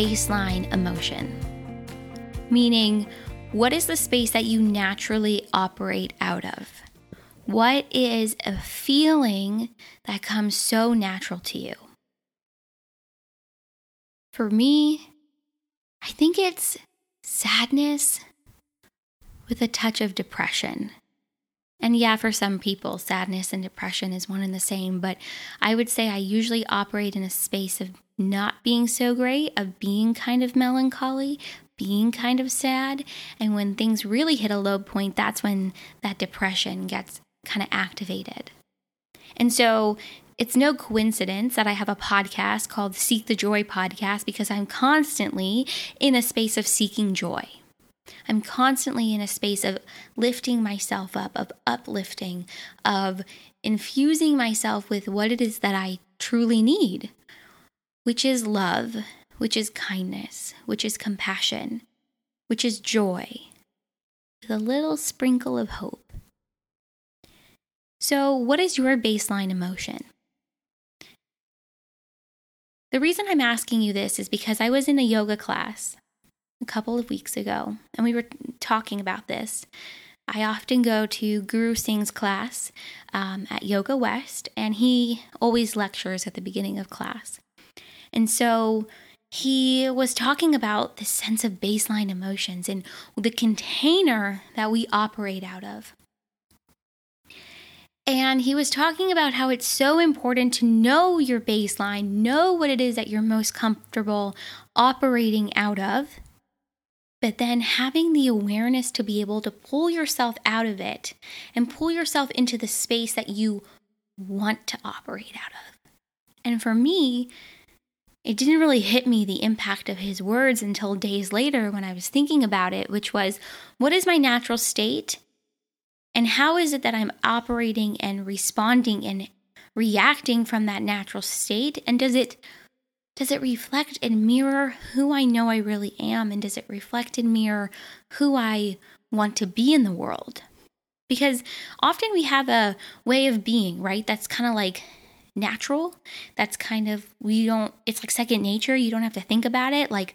baseline emotion? Meaning, what is the space that you naturally operate out of? What is a feeling that comes so natural to you? For me, I think it's sadness with a touch of depression. And yeah, for some people, sadness and depression is one and the same, but I would say I usually operate in a space of not being so great, of being kind of melancholy, being kind of sad. And when things really hit a low point, that's when that depression gets kind of activated. And so it's no coincidence that I have a podcast called Seek the Joy Podcast because I'm constantly in a space of seeking joy. I'm constantly in a space of lifting myself up, of uplifting, of infusing myself with what it is that I truly need, which is love, which is kindness, which is compassion, which is joy, with a little sprinkle of hope. So, what is your baseline emotion? The reason I'm asking you this is because I was in a yoga class a couple of weeks ago, and we were talking about this. I often go to Guru Singh's class um, at Yoga West, and he always lectures at the beginning of class. And so he was talking about the sense of baseline emotions and the container that we operate out of. And he was talking about how it's so important to know your baseline, know what it is that you're most comfortable operating out of, but then having the awareness to be able to pull yourself out of it and pull yourself into the space that you want to operate out of. And for me, it didn't really hit me the impact of his words until days later when I was thinking about it, which was what is my natural state? And how is it that I'm operating and responding and reacting from that natural state? And does it does it reflect and mirror who I know I really am? And does it reflect and mirror who I want to be in the world? Because often we have a way of being, right? That's kind of like natural. That's kind of, we don't, it's like second nature. You don't have to think about it. Like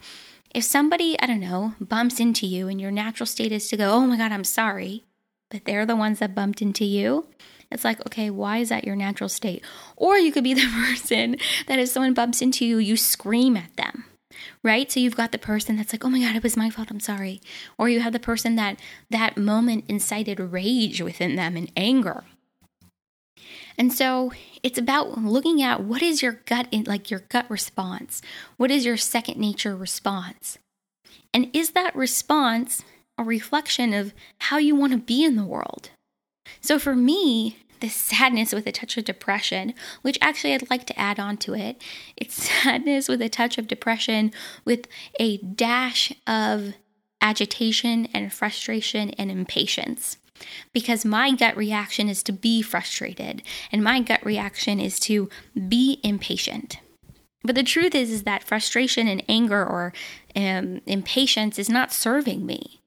if somebody, I don't know, bumps into you and your natural state is to go, oh my God, I'm sorry, but they're the ones that bumped into you, it's like, okay, why is that your natural state? Or you could be the person that if someone bumps into you, you scream at them. Right? So you've got the person that's like, "Oh my god, it was my fault. I'm sorry." Or you have the person that that moment incited rage within them and anger. And so it's about looking at what is your gut in, like your gut response? What is your second nature response? And is that response a reflection of how you want to be in the world? So for me, this sadness with a touch of depression, which actually I'd like to add on to it. It's sadness with a touch of depression with a dash of agitation and frustration and impatience. Because my gut reaction is to be frustrated, and my gut reaction is to be impatient. But the truth is, is that frustration and anger or um, impatience is not serving me.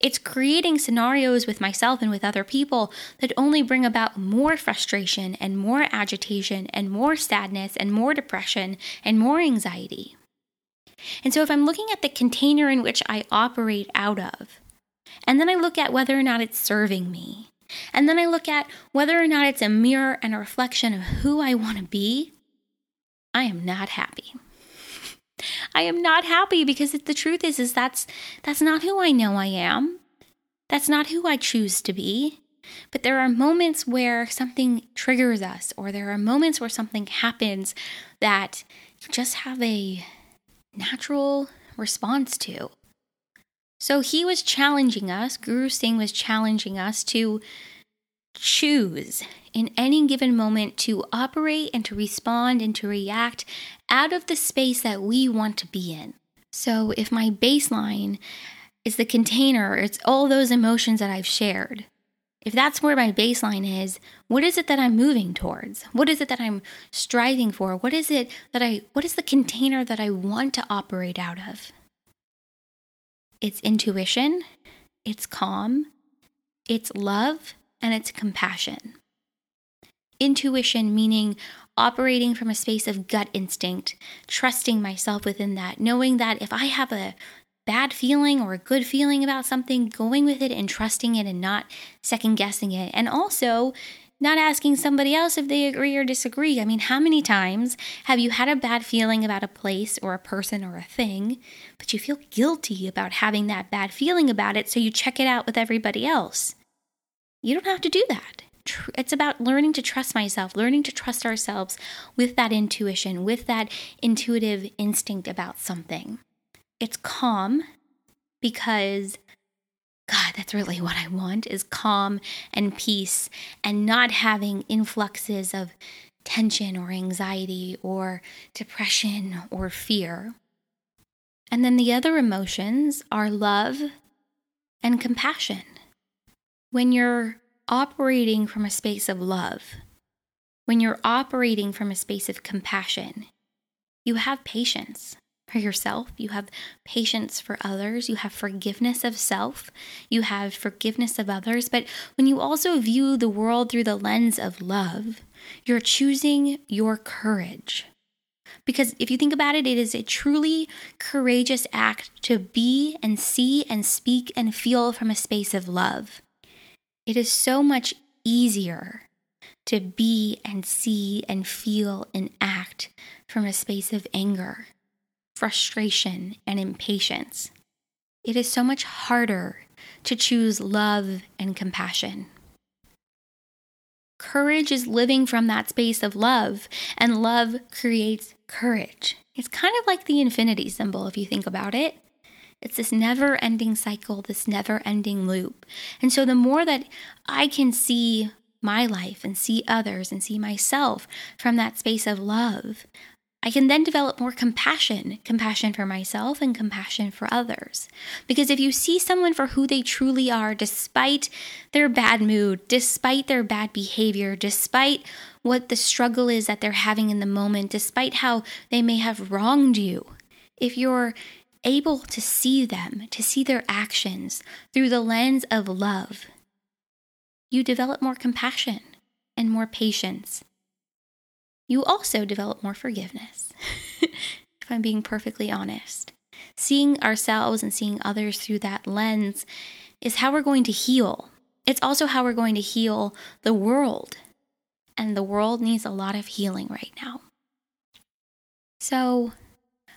It's creating scenarios with myself and with other people that only bring about more frustration and more agitation and more sadness and more depression and more anxiety. And so, if I'm looking at the container in which I operate out of, and then I look at whether or not it's serving me, and then I look at whether or not it's a mirror and a reflection of who I want to be, I am not happy. I am not happy because the truth is is that's that's not who I know I am. That's not who I choose to be. But there are moments where something triggers us or there are moments where something happens that you just have a natural response to. So he was challenging us, Guru Singh was challenging us to choose in any given moment to operate and to respond and to react out of the space that we want to be in. So, if my baseline is the container, it's all those emotions that I've shared. If that's where my baseline is, what is it that I'm moving towards? What is it that I'm striving for? What is it that I what is the container that I want to operate out of? It's intuition, it's calm, it's love, and it's compassion. Intuition meaning operating from a space of gut instinct, trusting myself within that, knowing that if I have a bad feeling or a good feeling about something, going with it and trusting it and not second guessing it. And also, not asking somebody else if they agree or disagree. I mean, how many times have you had a bad feeling about a place or a person or a thing, but you feel guilty about having that bad feeling about it, so you check it out with everybody else? You don't have to do that. It's about learning to trust myself, learning to trust ourselves with that intuition, with that intuitive instinct about something. It's calm because God, that's really what I want is calm and peace and not having influxes of tension or anxiety or depression or fear. And then the other emotions are love and compassion. When you're operating from a space of love, when you're operating from a space of compassion, you have patience for yourself, you have patience for others, you have forgiveness of self, you have forgiveness of others. But when you also view the world through the lens of love, you're choosing your courage. Because if you think about it, it is a truly courageous act to be and see and speak and feel from a space of love. It is so much easier to be and see and feel and act from a space of anger frustration, and impatience. It is so much harder to choose love and compassion. Courage is living from that space of love, and love creates courage. It's kind of like the infinity symbol if you think about it. It's this never ending cycle, this never ending loop. And so, the more that I can see my life and see others and see myself from that space of love, I can then develop more compassion, compassion for myself and compassion for others. Because if you see someone for who they truly are, despite their bad mood, despite their bad behavior, despite what the struggle is that they're having in the moment, despite how they may have wronged you, if you're able to see them, to see their actions through the lens of love, you develop more compassion and more patience you also develop more forgiveness. if I'm being perfectly honest, seeing ourselves and seeing others through that lens is how we're going to heal. It's also how we're going to heal the world. And the world needs a lot of healing right now. So,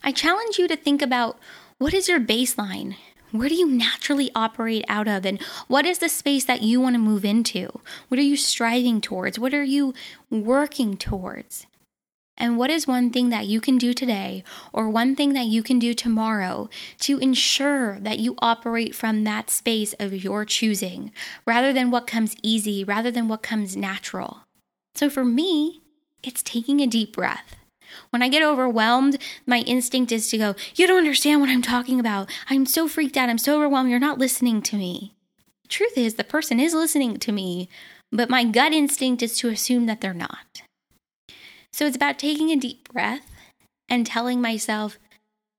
I challenge you to think about what is your baseline? Where do you naturally operate out of? And what is the space that you want to move into? What are you striving towards? What are you working towards? And what is one thing that you can do today or one thing that you can do tomorrow to ensure that you operate from that space of your choosing rather than what comes easy, rather than what comes natural? So for me, it's taking a deep breath. When I get overwhelmed, my instinct is to go, You don't understand what I'm talking about. I'm so freaked out. I'm so overwhelmed. You're not listening to me. truth is, the person is listening to me, but my gut instinct is to assume that they're not. So it's about taking a deep breath and telling myself,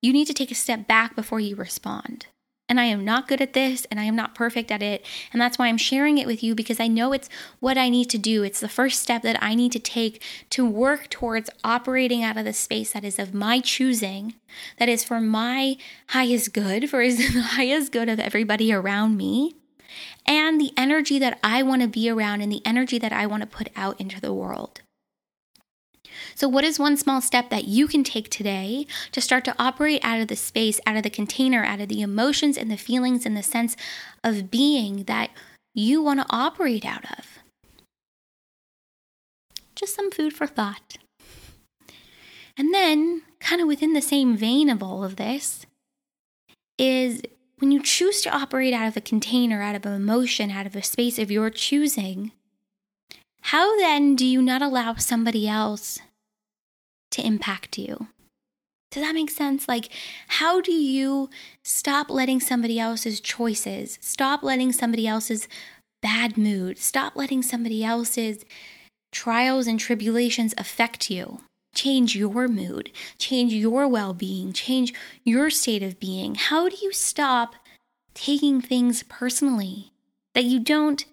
You need to take a step back before you respond and I am not good at this and I am not perfect at it. And that's why I'm sharing it with you because I know it's what I need to do. It's the first step that I need to take to work towards operating out of the space that is of my choosing, that is for my highest good, for the highest good of everybody around me. And the energy that I want to be around and the energy that I want to put out into the world. So, what is one small step that you can take today to start to operate out of the space, out of the container, out of the emotions and the feelings and the sense of being that you want to operate out of? Just some food for thought. And then, kind of within the same vein of all of this, is when you choose to operate out of a container, out of an emotion, out of a space of your choosing, how then do you not allow somebody else to impact you. Does that make sense? Like, how do you stop letting somebody else's choices, stop letting somebody else's bad mood, stop letting somebody else's trials and tribulations affect you? Change your mood, change your well being, change your state of being. How do you stop taking things personally that you don't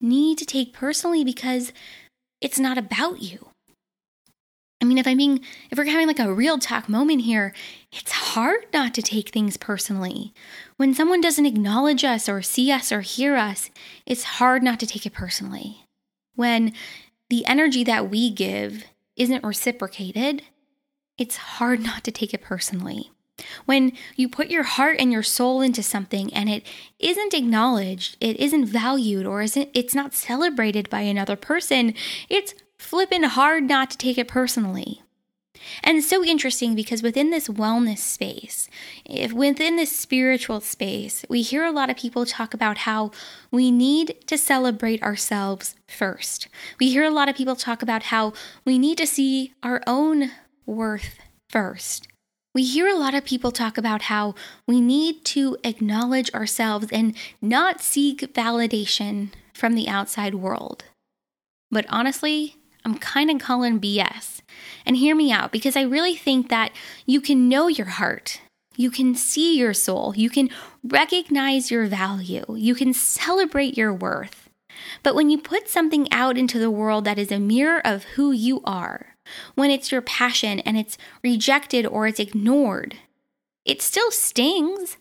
need to take personally because it's not about you. I mean, if I'm being, if we're having like a real talk moment here, it's hard not to take things personally. When someone doesn't acknowledge us or see us or hear us, it's hard not to take it personally. When the energy that we give isn't reciprocated, it's hard not to take it personally. When you put your heart and your soul into something and it isn't acknowledged, it isn't valued, or isn't it's not celebrated by another person, it's flipping hard not to take it personally. And so interesting because within this wellness space, if within this spiritual space, we hear a lot of people talk about how we need to celebrate ourselves first. We hear a lot of people talk about how we need to see our own worth first. We hear a lot of people talk about how we need to acknowledge ourselves and not seek validation from the outside world. But honestly, I'm kind of calling BS. And hear me out because I really think that you can know your heart. You can see your soul. You can recognize your value. You can celebrate your worth. But when you put something out into the world that is a mirror of who you are, when it's your passion and it's rejected or it's ignored, it still stings.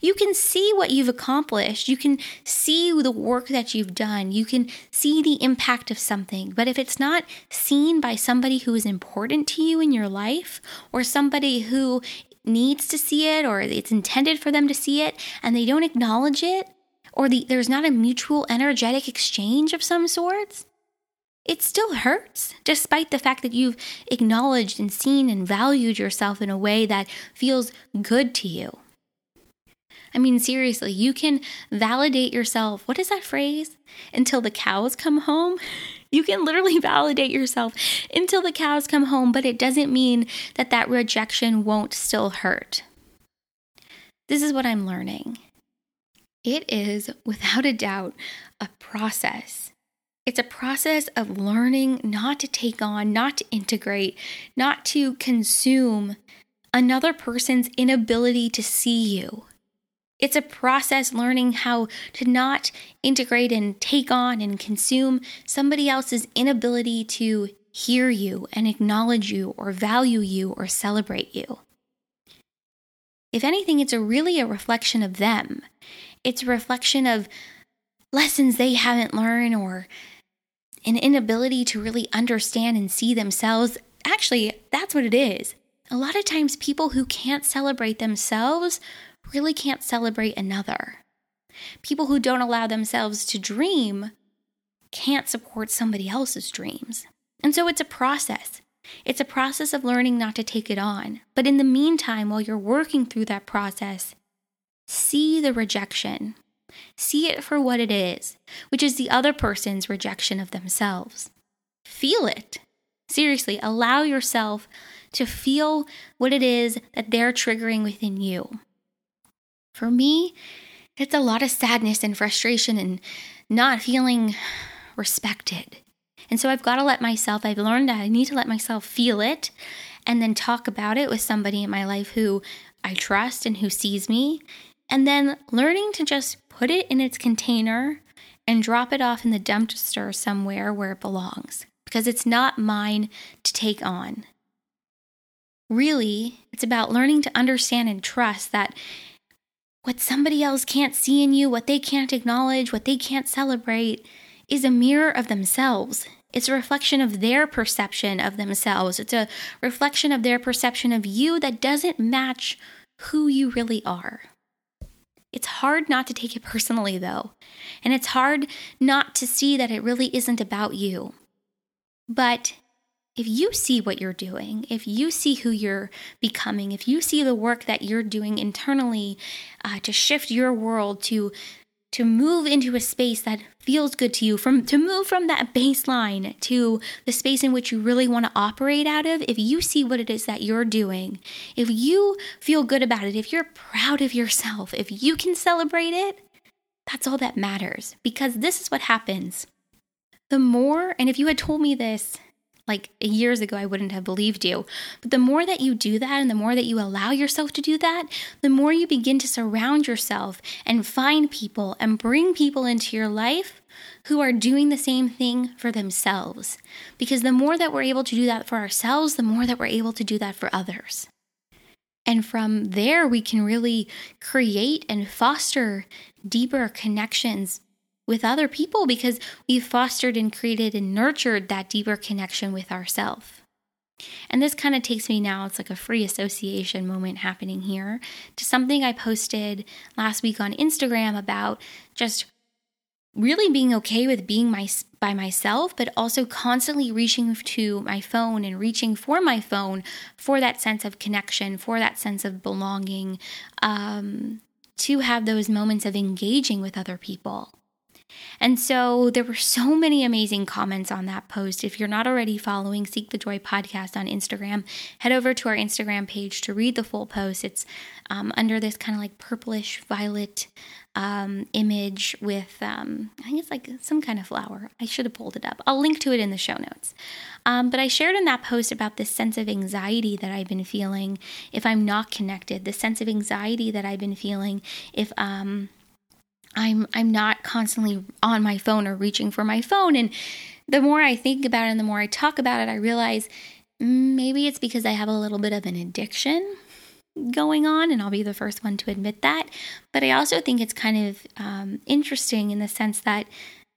You can see what you've accomplished. You can see the work that you've done. You can see the impact of something. But if it's not seen by somebody who is important to you in your life or somebody who needs to see it or it's intended for them to see it and they don't acknowledge it or the, there's not a mutual energetic exchange of some sorts, it still hurts, despite the fact that you've acknowledged and seen and valued yourself in a way that feels good to you. I mean, seriously, you can validate yourself. What is that phrase? Until the cows come home? You can literally validate yourself until the cows come home, but it doesn't mean that that rejection won't still hurt. This is what I'm learning. It is, without a doubt, a process. It's a process of learning not to take on, not to integrate, not to consume another person's inability to see you. It's a process learning how to not integrate and take on and consume somebody else's inability to hear you and acknowledge you or value you or celebrate you. If anything, it's a really a reflection of them. It's a reflection of lessons they haven't learned or an inability to really understand and see themselves. Actually, that's what it is. A lot of times, people who can't celebrate themselves really can't celebrate another. People who don't allow themselves to dream can't support somebody else's dreams. And so it's a process. It's a process of learning not to take it on. But in the meantime, while you're working through that process, see the rejection, See it for what it is, which is the other person's rejection of themselves. Feel it. Seriously, allow yourself to feel what it is that they're triggering within you. For me, it's a lot of sadness and frustration and not feeling respected. And so I've got to let myself, I've learned that I need to let myself feel it and then talk about it with somebody in my life who I trust and who sees me. And then learning to just put it in its container, and drop it off in the dumpster somewhere where it belongs because it's not mine to take on. Really, it's about learning to understand and trust that what somebody else can't see in you, what they can't acknowledge, what they can't celebrate, is a mirror of themselves. It's a reflection of their perception of themselves. It's a reflection of their perception of you that doesn't match who you really are. It's hard not to take it personally, though, and it's hard not to see that it really isn't about you. But if you see what you're doing, if you see who you're becoming, if you see the work that you're doing internally uh, to shift your world to to move into a space that feels good to you from to move from that baseline to the space in which you really want to operate out of if you see what it is that you're doing if you feel good about it if you're proud of yourself if you can celebrate it that's all that matters because this is what happens. The more and if you had told me this like years ago, I wouldn't have believed you. But the more that you do that and the more that you allow yourself to do that, the more you begin to surround yourself and find people and bring people into your life who are doing the same thing for themselves. Because the more that we're able to do that for ourselves, the more that we're able to do that for others. And from there, we can really create and foster deeper connections with other people because we've fostered and created and nurtured that deeper connection with ourselves. And this kind of takes me now, it's like a free association moment happening here, to something I posted last week on Instagram about just really being okay with being my, by myself, but also constantly reaching to my phone and reaching for my phone for that sense of connection, for that sense of belonging, um, to have those moments of engaging with other people. And so there were so many amazing comments on that post. If you're not already following Seek the Joy podcast on Instagram, head over to our Instagram page to read the full post. It's um, under this kind of like purplish violet um, image with, um, I think it's like some kind of flower. I should have pulled it up. I'll link to it in the show notes. Um, but I shared in that post about this sense of anxiety that I've been feeling if I'm not connected, the sense of anxiety that I've been feeling if, um, I'm I'm not constantly on my phone or reaching for my phone and the more I think about it and the more I talk about it I realize maybe it's because I have a little bit of an addiction going on and I'll be the first one to admit that but I also think it's kind of um, interesting in the sense that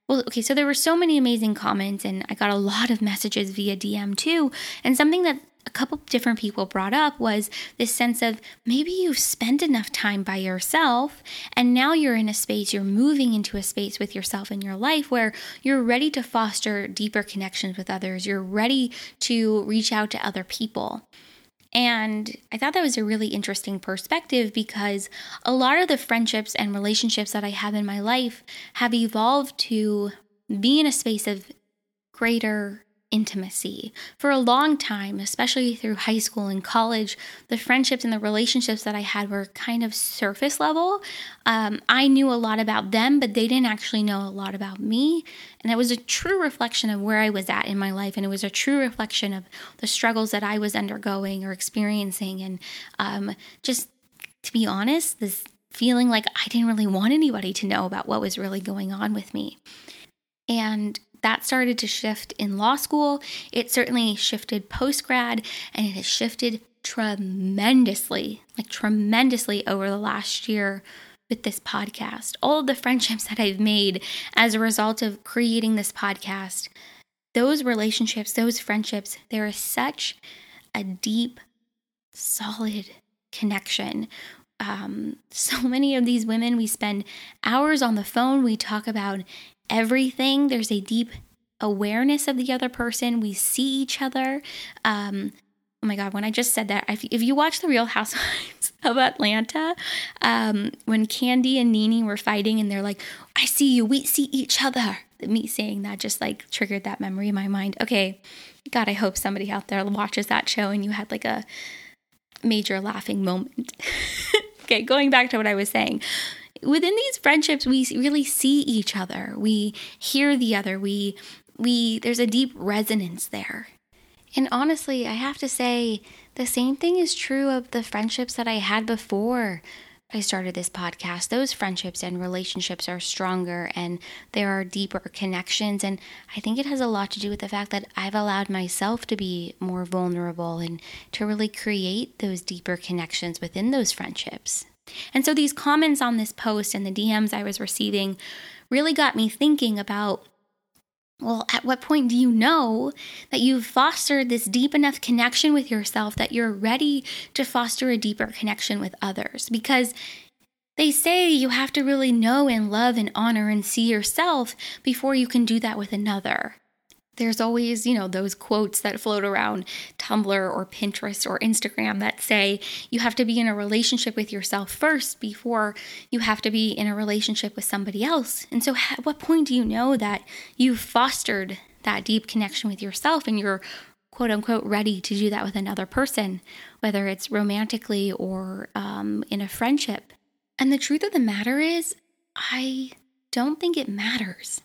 well, okay, so there were so many amazing comments, and I got a lot of messages via DM too. And something that a couple different people brought up was this sense of maybe you've spent enough time by yourself and now you're in a space, you're moving into a space with yourself in your life where you're ready to foster deeper connections with others. You're ready to reach out to other people. And I thought that was a really interesting perspective because a lot of the friendships and relationships that I have in my life have evolved to be in a space of greater intimacy. For a long time, especially through high school and college, the friendships and the relationships that I had were kind of surface level. Um, I knew a lot about them, but they didn't actually know a lot about me. And it was a true reflection of where I was at in my life. And it was a true reflection of the struggles that I was undergoing or experiencing. And um, just to be honest, this feeling like I didn't really want anybody to know about what was really going on with me. And that started to shift in law school. It certainly shifted post grad, and it has shifted tremendously, like tremendously over the last year with this podcast. All the friendships that I've made as a result of creating this podcast, those relationships, those friendships, there is such a deep, solid connection. Um, so many of these women, we spend hours on the phone. We talk about everything. There's a deep awareness of the other person. We see each other. Um, oh my God, when I just said that, if, if you watch The Real Housewives of Atlanta, um, when Kandi and NeNe were fighting and they're like, I see you, we see each other. Me saying that just like triggered that memory in my mind. Okay, God, I hope somebody out there watches that show and you had like a major laughing moment. okay, going back to what I was saying within these friendships we really see each other we hear the other we we there's a deep resonance there and honestly i have to say the same thing is true of the friendships that i had before I started this podcast, those friendships and relationships are stronger and there are deeper connections. And I think it has a lot to do with the fact that I've allowed myself to be more vulnerable and to really create those deeper connections within those friendships. And so these comments on this post and the DMs I was receiving really got me thinking about well, at what point do you know that you've fostered this deep enough connection with yourself that you're ready to foster a deeper connection with others? Because they say you have to really know and love and honor and see yourself before you can do that with another there's always, you know, those quotes that float around Tumblr or Pinterest or Instagram that say you have to be in a relationship with yourself first before you have to be in a relationship with somebody else. And so, at what point do you know that you've fostered that deep connection with yourself and you're quote unquote ready to do that with another person, whether it's romantically or um, in a friendship? And the truth of the matter is, I don't think it matters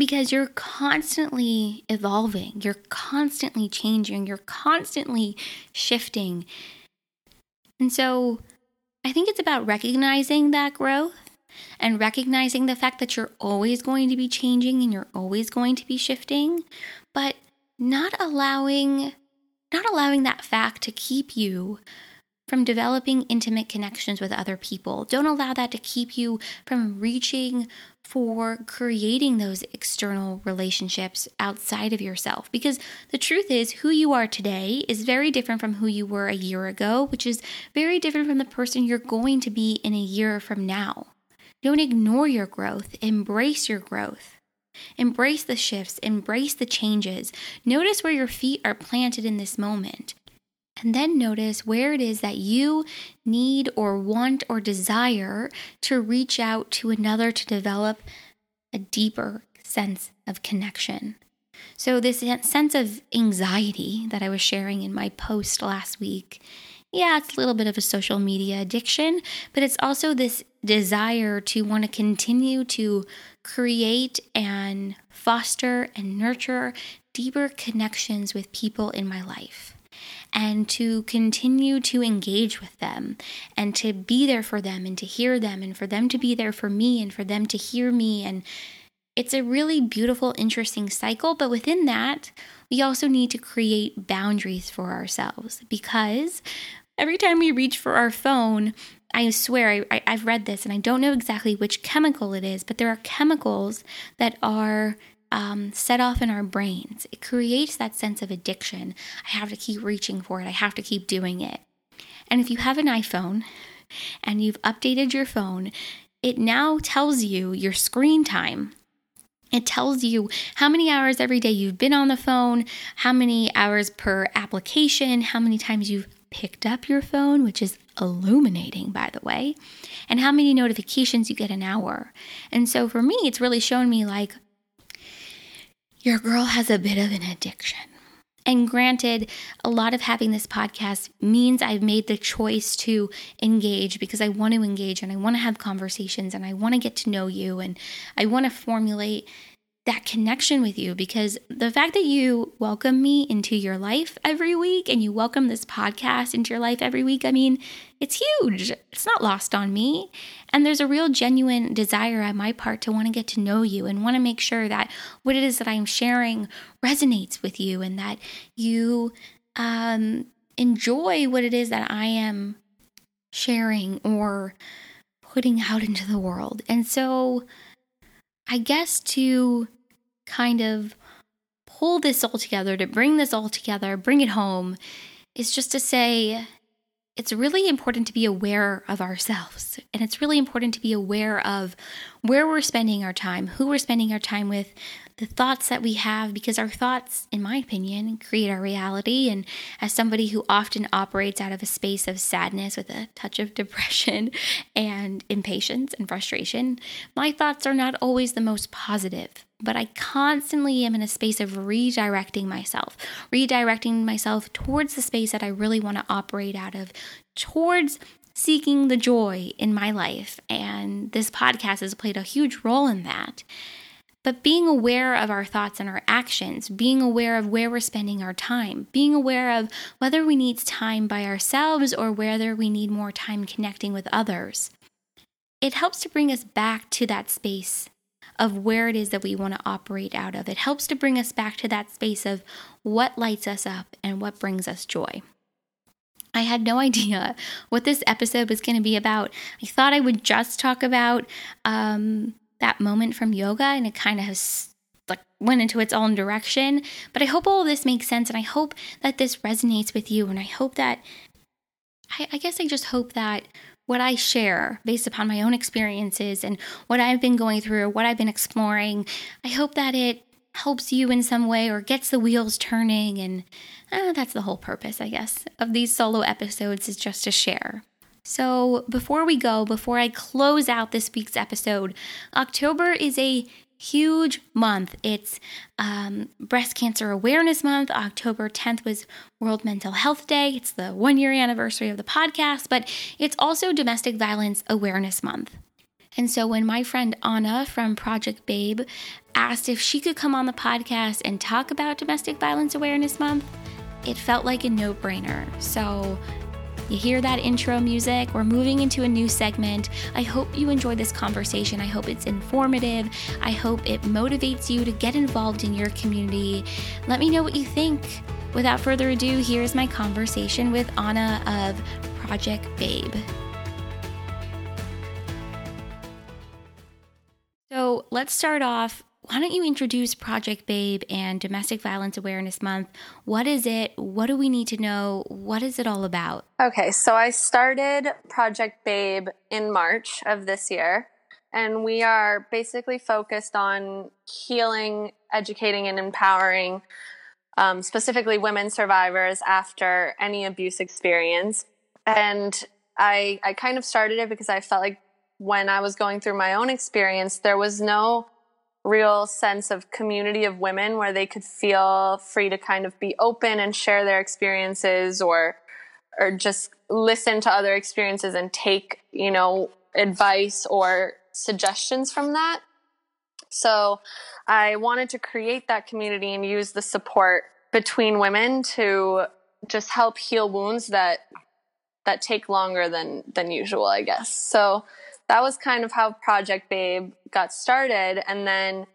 because you're constantly evolving, you're constantly changing, you're constantly shifting. And so I think it's about recognizing that growth and recognizing the fact that you're always going to be changing and you're always going to be shifting, but not allowing not allowing that fact to keep you from developing intimate connections with other people. Don't allow that to keep you from reaching for creating those external relationships outside of yourself. Because the truth is, who you are today is very different from who you were a year ago, which is very different from the person you're going to be in a year from now. Don't ignore your growth, embrace your growth. Embrace the shifts, embrace the changes. Notice where your feet are planted in this moment. And then notice where it is that you need or want or desire to reach out to another to develop a deeper sense of connection. So, this sense of anxiety that I was sharing in my post last week, yeah, it's a little bit of a social media addiction, but it's also this desire to want to continue to create and foster and nurture deeper connections with people in my life and to continue to engage with them and to be there for them and to hear them and for them to be there for me and for them to hear me. And it's a really beautiful, interesting cycle. But within that, we also need to create boundaries for ourselves because every time we reach for our phone, I swear I, have read this and I don't know exactly which chemical it is, but there are chemicals that are um, set off in our brains. It creates that sense of addiction. I have to keep reaching for it, I have to keep doing it. And if you have an iPhone and you've updated your phone, it now tells you your screen time. It tells you how many hours every day you've been on the phone, how many hours per application, how many times you've picked up your phone, which is illuminating, by the way, and how many notifications you get an hour. And so for me, it's really shown me like, your girl has a bit of an addiction. And granted, a lot of having this podcast means I've made the choice to engage because I want to engage and I want to have conversations and I want to get to know you and I want to formulate that connection with you because the fact that you welcome me into your life every week and you welcome this podcast into your life every week, I mean, it's huge. It's not lost on me. And there's a real genuine desire on my part to want to get to know you and want to make sure that what it is that I'm sharing resonates with you and that you um, enjoy what it is that I am sharing or putting out into the world. And so, I guess to kind of pull this all together, to bring this all together, bring it home, is just to say it's really important to be aware of ourselves. And it's really important to be aware of where we're spending our time, who we're spending our time with, the thoughts that we have, because our thoughts, in my opinion, create our reality. And as somebody who often operates out of a space of sadness with a touch of depression and impatience and frustration, my thoughts are not always the most positive but I constantly am in a space of redirecting myself, redirecting myself towards the space that I really want to operate out of, towards seeking the joy in my life. And this podcast has played a huge role in that. But being aware of our thoughts and our actions, being aware of where we're spending our time, being aware of whether we need time by ourselves or whether we need more time connecting with others, it helps to bring us back to that space of where it is that we want to operate out of. It helps to bring us back to that space of what lights us up and what brings us joy. I had no idea what this episode was going to be about. I thought I would just talk about um, that moment from yoga, and it kind of has like went into its own direction. But I hope all of this makes sense, and I hope that this resonates with you, and I hope that I, I guess I just hope that what I share based upon my own experiences and what I've been going through or what I've been exploring, I hope that it helps you in some way or gets the wheels turning. And uh, that's the whole purpose, I guess, of these solo episodes is just to share. So, before we go, before I close out this week's episode, October is a huge month. It's um, Breast Cancer Awareness Month. October 10th was World Mental Health Day. It's the one year anniversary of the podcast, but it's also Domestic Violence Awareness Month. And so when my friend Anna from Project Babe asked if she could come on the podcast and talk about Domestic Violence Awareness Month, it felt like a no brainer. So you hear that intro music? We're moving into a new segment. I hope you enjoy this conversation. I hope it's informative. I hope it motivates you to get involved in your community. Let me know what you think. Without further ado, here's my conversation with Anna of Project Babe. So let's start off why don't you introduce Project Babe and Domestic Violence Awareness Month? What is it? What do we need to know? What is it all about? Okay, so I started Project Babe in March of this year, and we are basically focused on healing, educating, and empowering um, specifically women survivors after any abuse experience. And I, I kind of started it because I felt like when I was going through my own experience, there was no real sense of community of women where they could feel free to kind of be open and share their experiences or or just listen to other experiences and take, you know, advice or suggestions from that. So I wanted to create that community and use the support between women to just help heal wounds that that take longer than than usual, I guess. So that was kind of how Project Babe got started. And then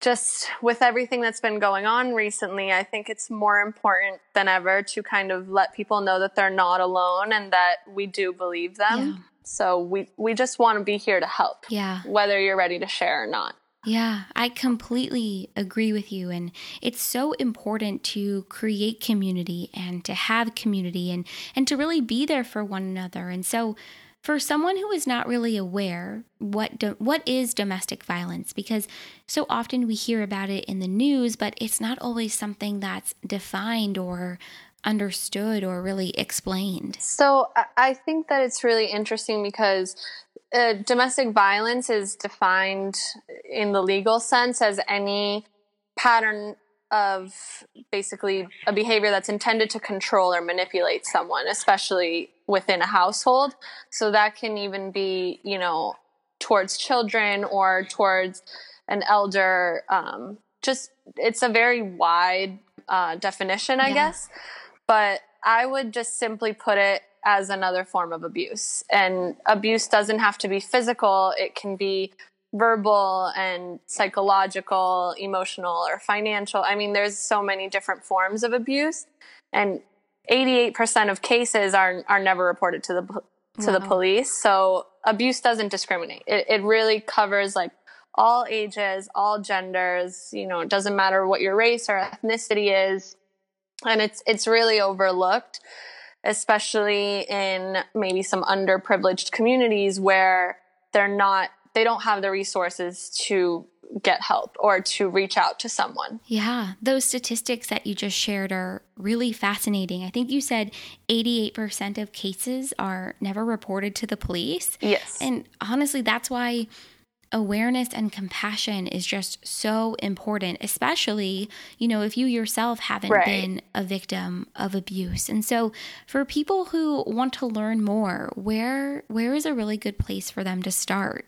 just with everything that's been going on recently, I think it's more important than ever to kind of let people know that they're not alone and that we do believe them. Yeah. So we we just want to be here to help. Yeah. Whether you're ready to share or not. Yeah, I completely agree with you. And it's so important to create community and to have community and, and to really be there for one another. And so for someone who is not really aware what do, what is domestic violence because so often we hear about it in the news but it's not always something that's defined or understood or really explained. So i think that it's really interesting because uh, domestic violence is defined in the legal sense as any pattern of basically a behavior that's intended to control or manipulate someone, especially within a household. So that can even be, you know, towards children or towards an elder. Um, just, it's a very wide uh, definition, I yeah. guess. But I would just simply put it as another form of abuse. And abuse doesn't have to be physical, it can be verbal and psychological, emotional, or financial. I mean, there's so many different forms of abuse, and 88% of cases are are never reported to the to wow. the police. So abuse doesn't discriminate. It it really covers like all ages, all genders. You know, it doesn't matter what your race or ethnicity is, and it's it's really overlooked, especially in maybe some underprivileged communities where they're not they don't have the resources to get help or to reach out to someone. Yeah, those statistics that you just shared are really fascinating. I think you said 88% of cases are never reported to the police. Yes. And honestly, that's why awareness and compassion is just so important, especially, you know, if you yourself haven't right. been a victim of abuse. And so for people who want to learn more, where where is a really good place for them to start?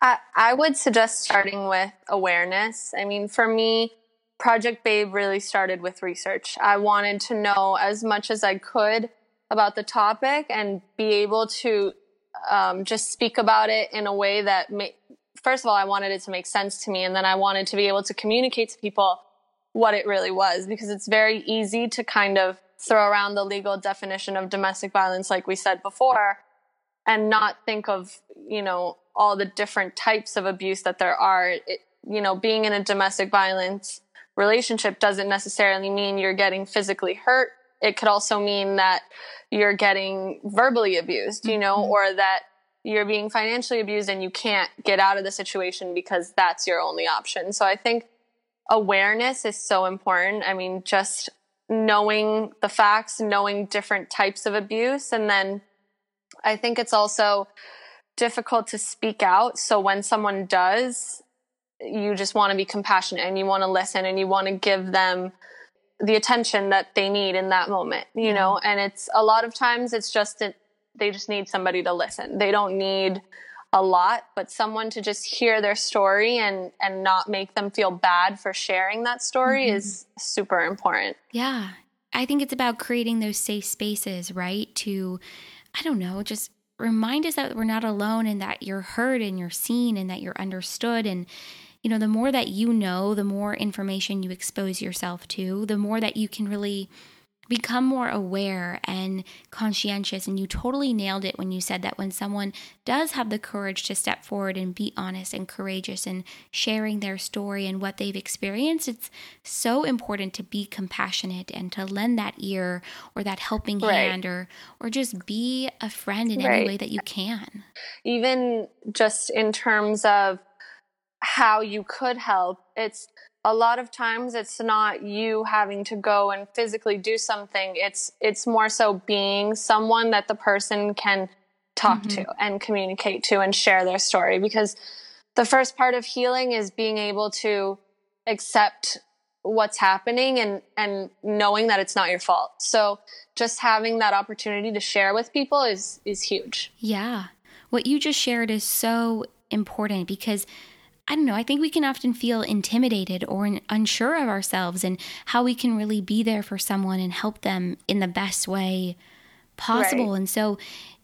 I, I would suggest starting with awareness. I mean, for me, Project Babe really started with research. I wanted to know as much as I could about the topic and be able to um, just speak about it in a way that, first of all, I wanted it to make sense to me, and then I wanted to be able to communicate to people what it really was because it's very easy to kind of throw around the legal definition of domestic violence, like we said before, and not think of, you know, all the different types of abuse that there are. It, you know, being in a domestic violence relationship doesn't necessarily mean you're getting physically hurt. It could also mean that you're getting verbally abused, you know, mm-hmm. or that you're being financially abused and you can't get out of the situation because that's your only option. So I think awareness is so important. I mean, just knowing the facts, knowing different types of abuse. And then I think it's also difficult to speak out. So when someone does, you just want to be compassionate and you want to listen and you want to give them the attention that they need in that moment, you yeah. know? And it's a lot of times it's just that they just need somebody to listen. They don't need a lot, but someone to just hear their story and and not make them feel bad for sharing that story mm-hmm. is super important. Yeah. I think it's about creating those safe spaces, right? To I don't know, just remind us that we're not alone and that you're heard and you're seen and that you're understood. And you know, the more that you know, the more information you expose yourself to, the more that you can really become more aware and conscientious. And you totally nailed it when you said that when someone does have the courage to step forward and be honest and courageous and sharing their story and what they've experienced, it's so important to be compassionate and to lend that ear or that helping right. hand or or just be a friend in right. any way that you can. Even just in terms of how you could help, it's a lot of times it's not you having to go and physically do something. It's it's more so being someone that the person can talk mm-hmm. to and communicate to and share their story. Because the first part of healing is being able to accept what's happening and and knowing that it's not your fault. So just having that opportunity to share with people is is huge. Yeah. What you just shared is so important because I don't know, I think we can often feel intimidated or unsure of ourselves and how we can really be there for someone and help them in the best way possible. Right. And so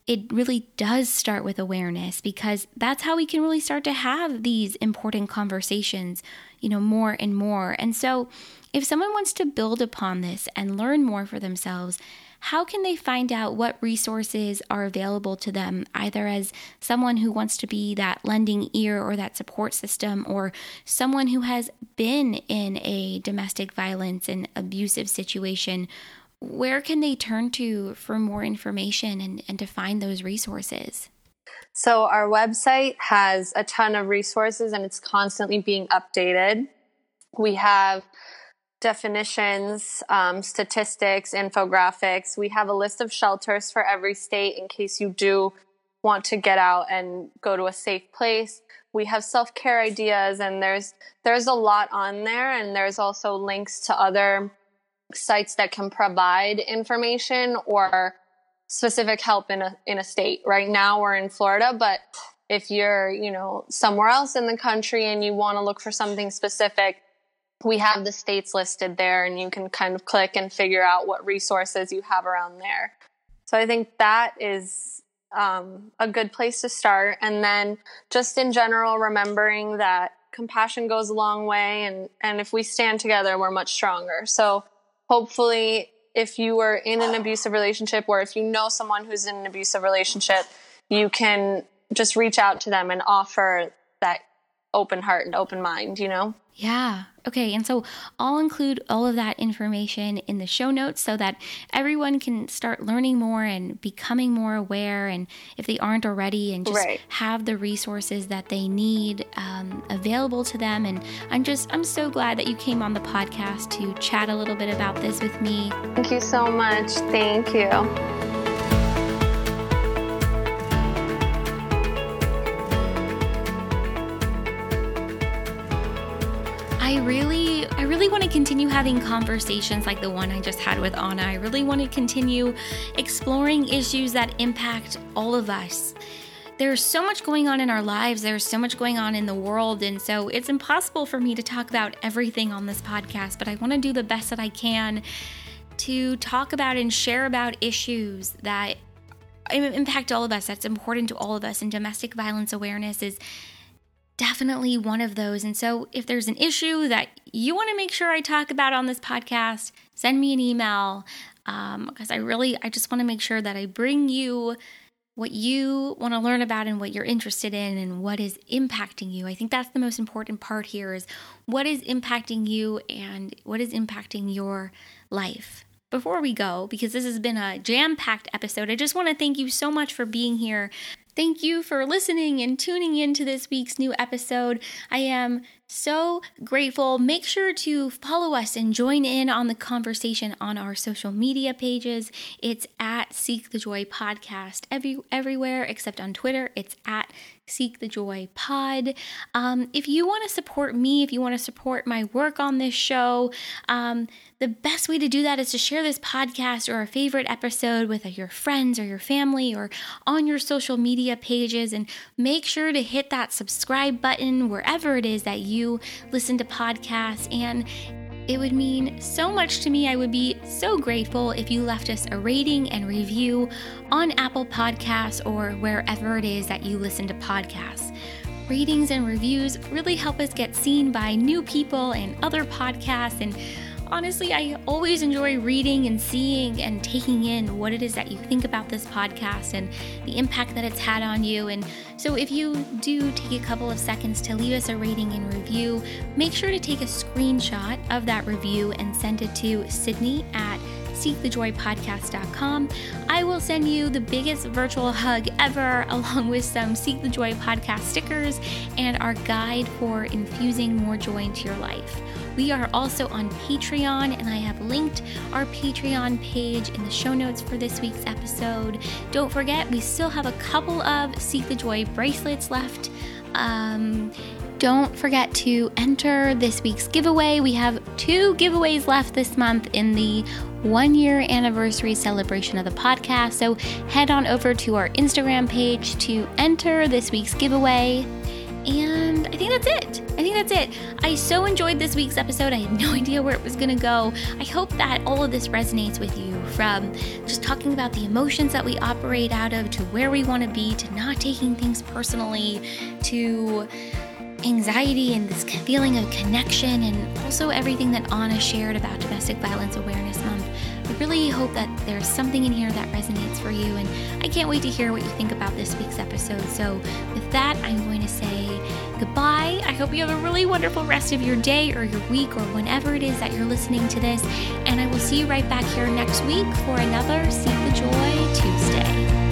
it really does start with awareness because that's how we can really start to have these important conversations, you know, more and more. And so if someone wants to build upon this and learn more for themselves, how can they find out what resources are available to them, either as someone who wants to be that lending ear or that support system, or someone who has been in a domestic violence and abusive situation? Where can they turn to for more information and, and to find those resources? So, our website has a ton of resources and it's constantly being updated. We have definitions, um, statistics, infographics. We have a list of shelters for every state in case you do want to get out and go to a safe place. We have self-care ideas and there's there's a lot on there and there's also links to other sites that can provide information or specific help in a in a state. Right now we're in Florida, but if you're, you know, somewhere else in the country and you want to look for something specific, we have the states listed there and you can kind of click and figure out what resources you have around there. So I think that is um, a good place to start. And then just in general, remembering that compassion goes a long way and, and if we stand together, we're much stronger. So hopefully if you are in an abusive relationship or if you know someone who's in an abusive relationship, you can just reach out to them and offer that open heart and open mind, you know? Yeah. Okay. And so I'll include all of that information in the show notes so that everyone can start learning more and becoming more aware. And if they aren't already, and just right. have the resources that they need um, available to them. And I'm just, I'm so glad that you came on the podcast to chat a little bit about this with me. Thank you so much. Thank you. Really, I really want to continue having conversations like the one I just had with Anna. I really want to continue exploring issues that impact all of us. There's so much going on in our lives, there's so much going on in the world, and so it's impossible for me to talk about everything on this podcast, but I want to do the best that I can to talk about and share about issues that impact all of us, that's important to all of us. And domestic violence awareness is definitely one of those. And so, if there's an issue that you want to make sure I talk about on this podcast, send me an email because um, I really, I just want to make sure that I bring you what you want to learn about and what you're interested in and what is impacting you. I think that's the most important part here is what is impacting you and what is impacting your life. Before we go, because this has been a jam packed episode, I just want to thank you so much for being here Thank you for listening and tuning in to this week's new episode. I am so grateful. Make sure to follow us and join in on the conversation on our social media pages. It's at Seek the Joy Podcast every, everywhere except on Twitter. It's at Seek the Joy Pod. Um, if you want to support me, if you want to support my work on this show, um, the best way to do that is to share this podcast or a favorite episode with your friends or your family or on your social media pages. And make sure to hit that subscribe button wherever it is that you listen to podcasts. And it would mean so much to me. I would be so grateful if you left us a rating and review on Apple Podcasts or wherever it is that you listen to podcasts. Ratings and reviews really help us get seen by new people and other podcasts and honestly, I always enjoy reading and seeing and taking in what it is that you think about this podcast and the impact that it's had on you. And so, if you do take a couple of seconds to leave us a rating and review, make sure to take a screenshot of that review and send it to Sydney at seekthejoypodcast.com. I will send you the biggest virtual hug ever, along with some Seek the Joy podcast stickers and our guide for infusing more joy into your life. We are also on Patreon, and I have linked our Patreon page in the show notes for this week's episode. Don't forget, we still have a couple of Seek the Joy bracelets left. Um, don't forget to enter this week's giveaway. We have two giveaways left this month in the one year anniversary celebration of the podcast. So head on over to our Instagram page to enter this week's giveaway. And I think that's it. I think that's it. I so enjoyed this week's episode. I had no idea where it was going to go. I hope that all of this resonates with you from just talking about the emotions that we operate out of to where we want to be to not taking things personally to anxiety and this feeling of connection and also everything that Anna shared about Domestic Violence Awareness Month. I really hope that there's something in here that resonates for you, and I can't wait to hear what you think about this week's episode. So, with that, I'm going to say goodbye. I hope you have a really wonderful rest of your day or your week or whenever it is that you're listening to this, and I will see you right back here next week for another Seek the Joy Tuesday.